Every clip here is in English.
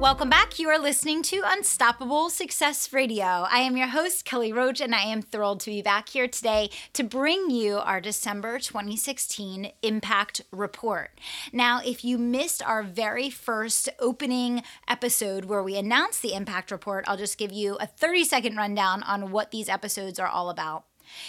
Welcome back. You are listening to Unstoppable Success Radio. I am your host, Kelly Roach, and I am thrilled to be back here today to bring you our December 2016 Impact Report. Now, if you missed our very first opening episode where we announced the Impact Report, I'll just give you a 30 second rundown on what these episodes are all about.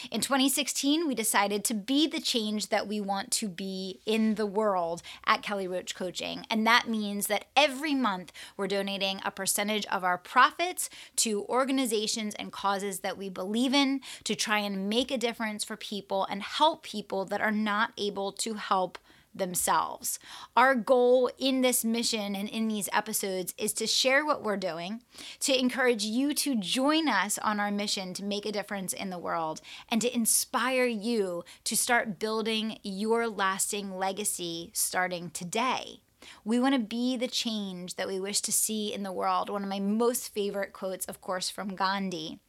In 2016, we decided to be the change that we want to be in the world at Kelly Roach Coaching. And that means that every month we're donating a percentage of our profits to organizations and causes that we believe in to try and make a difference for people and help people that are not able to help themselves. Our goal in this mission and in these episodes is to share what we're doing, to encourage you to join us on our mission to make a difference in the world, and to inspire you to start building your lasting legacy starting today. We want to be the change that we wish to see in the world. One of my most favorite quotes, of course, from Gandhi.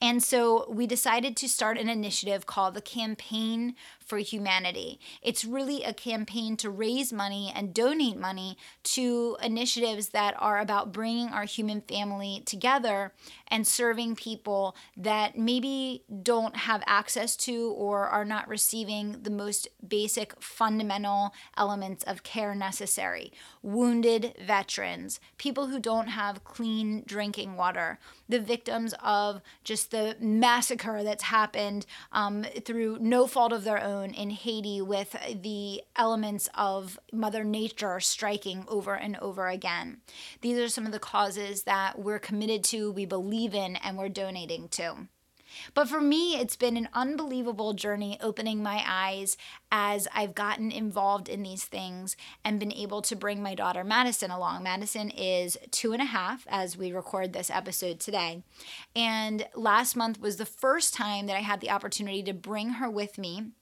And so we decided to start an initiative called the Campaign for Humanity. It's really a campaign to raise money and donate money to initiatives that are about bringing our human family together and serving people that maybe don't have access to or are not receiving the most basic fundamental elements of care necessary. Wounded veterans, people who don't have clean drinking water, the victims of just the massacre that's happened um, through no fault of their own in Haiti with the elements of Mother Nature striking over and over again. These are some of the causes that we're committed to, we believe in, and we're donating to. But for me, it's been an unbelievable journey opening my eyes as I've gotten involved in these things and been able to bring my daughter Madison along. Madison is two and a half as we record this episode today. And last month was the first time that I had the opportunity to bring her with me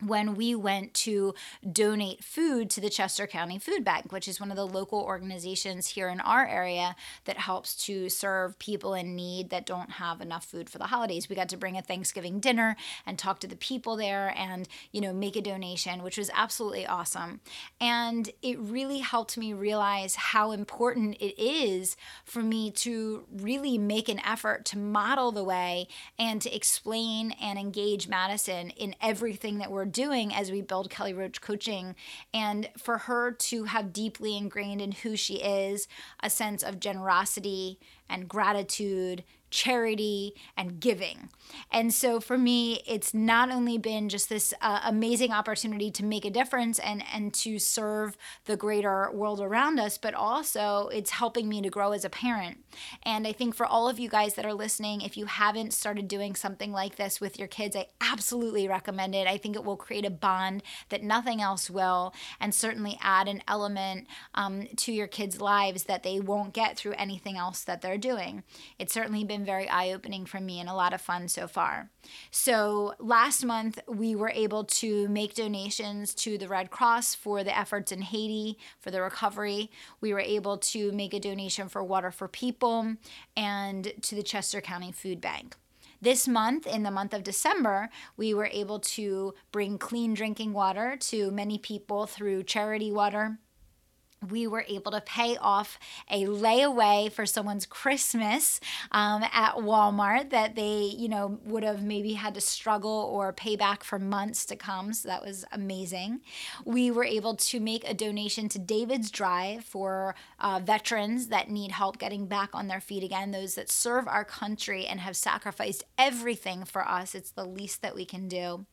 when we went to donate food to the Chester County Food Bank, which is one of the local organizations here in our area that helps to serve people in need that don't have enough food for the holidays. We got to bring a Thanksgiving dinner and talk to the people there and, you know, make a donation, which was absolutely awesome. And it really helped me realize how important it is for me to really make an effort to model the way and to explain and engage Madison in everything that we're doing as we build Kelly Roach coaching. And for her to have deeply ingrained in who she is a sense of generosity and gratitude charity and giving. And so for me, it's not only been just this uh, amazing opportunity to make a difference and and to serve the greater world around us, but also it's helping me to grow as a parent. And I think for all of you guys that are listening, if you haven't started doing something like this with your kids, I absolutely recommend it. I think it will create a bond that nothing else will, and certainly add an element um, to your kids' lives that they won't get through anything else that they're doing. It's certainly been been very eye opening for me and a lot of fun so far. So, last month we were able to make donations to the Red Cross for the efforts in Haiti for the recovery. We were able to make a donation for Water for People and to the Chester County Food Bank. This month, in the month of December, we were able to bring clean drinking water to many people through charity water we were able to pay off a layaway for someone's Christmas um, at Walmart that they, you know, would have maybe had to struggle or pay back for months to come. So that was amazing. We were able to make a donation to David's Drive for uh, veterans that need help getting back on their feet again, those that serve our country and have sacrificed everything for us. It's the least that we can do.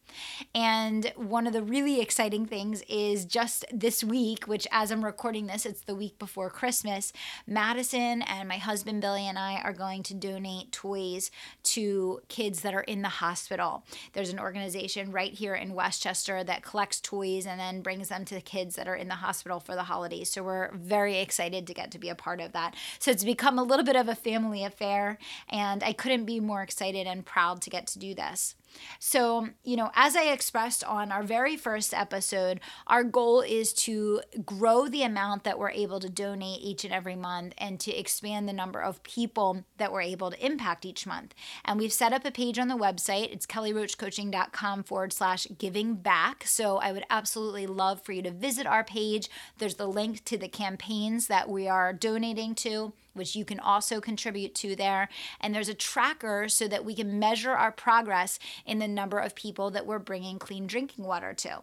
And one of the really exciting things is just this week, which as I'm recording recording this, it's the week before Christmas. Madison and my husband Billy and I are going to donate toys to kids that are in the hospital. There's an organization right here in West Chester that collects toys and then brings them to the kids that are in the hospital for the holidays. So we're very excited to get to be a part of that. So it's become a little bit of a family affair, and I couldn't be more excited and proud to get to do this. So, you know, as I expressed on our very first episode, our goal is to grow the amount that we're able to donate each and every month and to expand the number of people that we're able to impact each month. And we've set up a page on the website. It's kellyroachcoaching.com forward slash giving back. So I would absolutely love for you to visit our page. There's the link to the campaigns that we are donating to which you can also contribute to there. And there's a tracker so that we can measure our progress in the number of people that we're bringing clean drinking water to.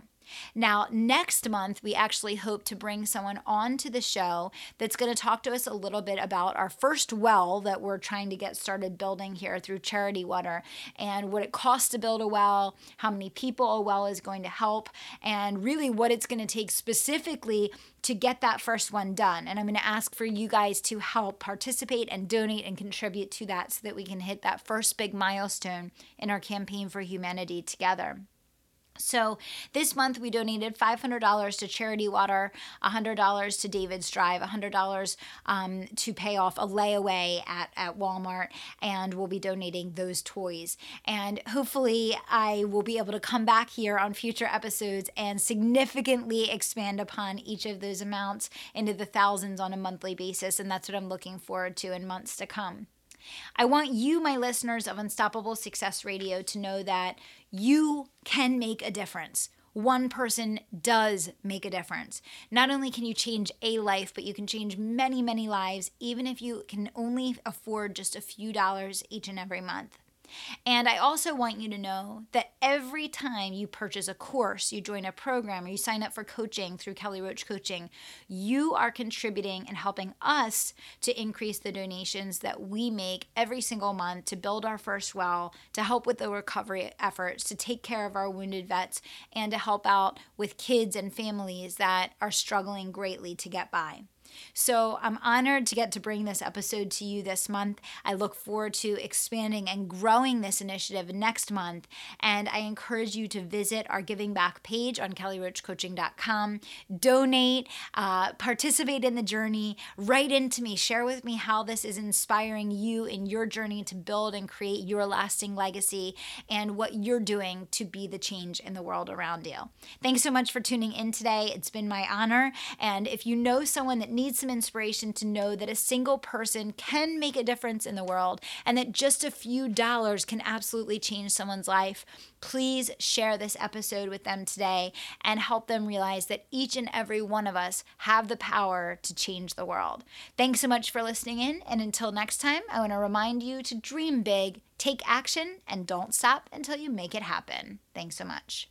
Now, next month, we actually hope to bring someone on to the show that's going to talk to us a little bit about our first well that we're trying to get started building here through Charity Water and what it costs to build a well, how many people a well is going to help, and really what it's going to take specifically to get that first one done. And I'm going to ask for you guys to help participate and donate and contribute to that so that we can hit that first big milestone in our campaign for humanity together. So this month we donated $500 to Charity Water, $100 to David's Drive, $100 um, to pay off a layaway at, at Walmart, and we'll be donating those toys. And hopefully I will be able to come back here on future episodes and significantly expand upon each of those amounts into the thousands on a monthly basis. And that's what I'm looking forward to in months to come. I want you, my listeners of Unstoppable Success Radio, to know that you can make a difference. One person does make a difference. Not only can you change a life, but you can change many, many lives, even if you can only afford just a few dollars each and every month. And I also want you to know that every time you purchase a course, you join a program, or you sign up for coaching through Kelly Roach Coaching, you are contributing and helping us to increase the donations that we make every single month to build our first well, to help with the recovery efforts, to take care of our wounded vets, and to help out with kids and families that are struggling greatly to get by. So I'm honored to get to bring this episode to you this month. I look forward to expanding and growing this initiative next month. And I encourage you to visit our giving back page on kellyroachcoaching.com, donate, uh, participate in the journey, write into me, share with me how this is inspiring you in your journey to build and create your lasting legacy and what you're doing to be the change in the world around you. Thanks so much for tuning in today. It's been my honor. And if you know someone that needs need some inspiration to know that a single person can make a difference in the world and that just a few dollars can absolutely change someone's life, please share this episode with them today and help them realize that each and every one of us have the power to change the world. Thanks so much for listening in. And until next time, I want to remind you to dream big, take action, and don't stop until you make it happen. Thanks so much.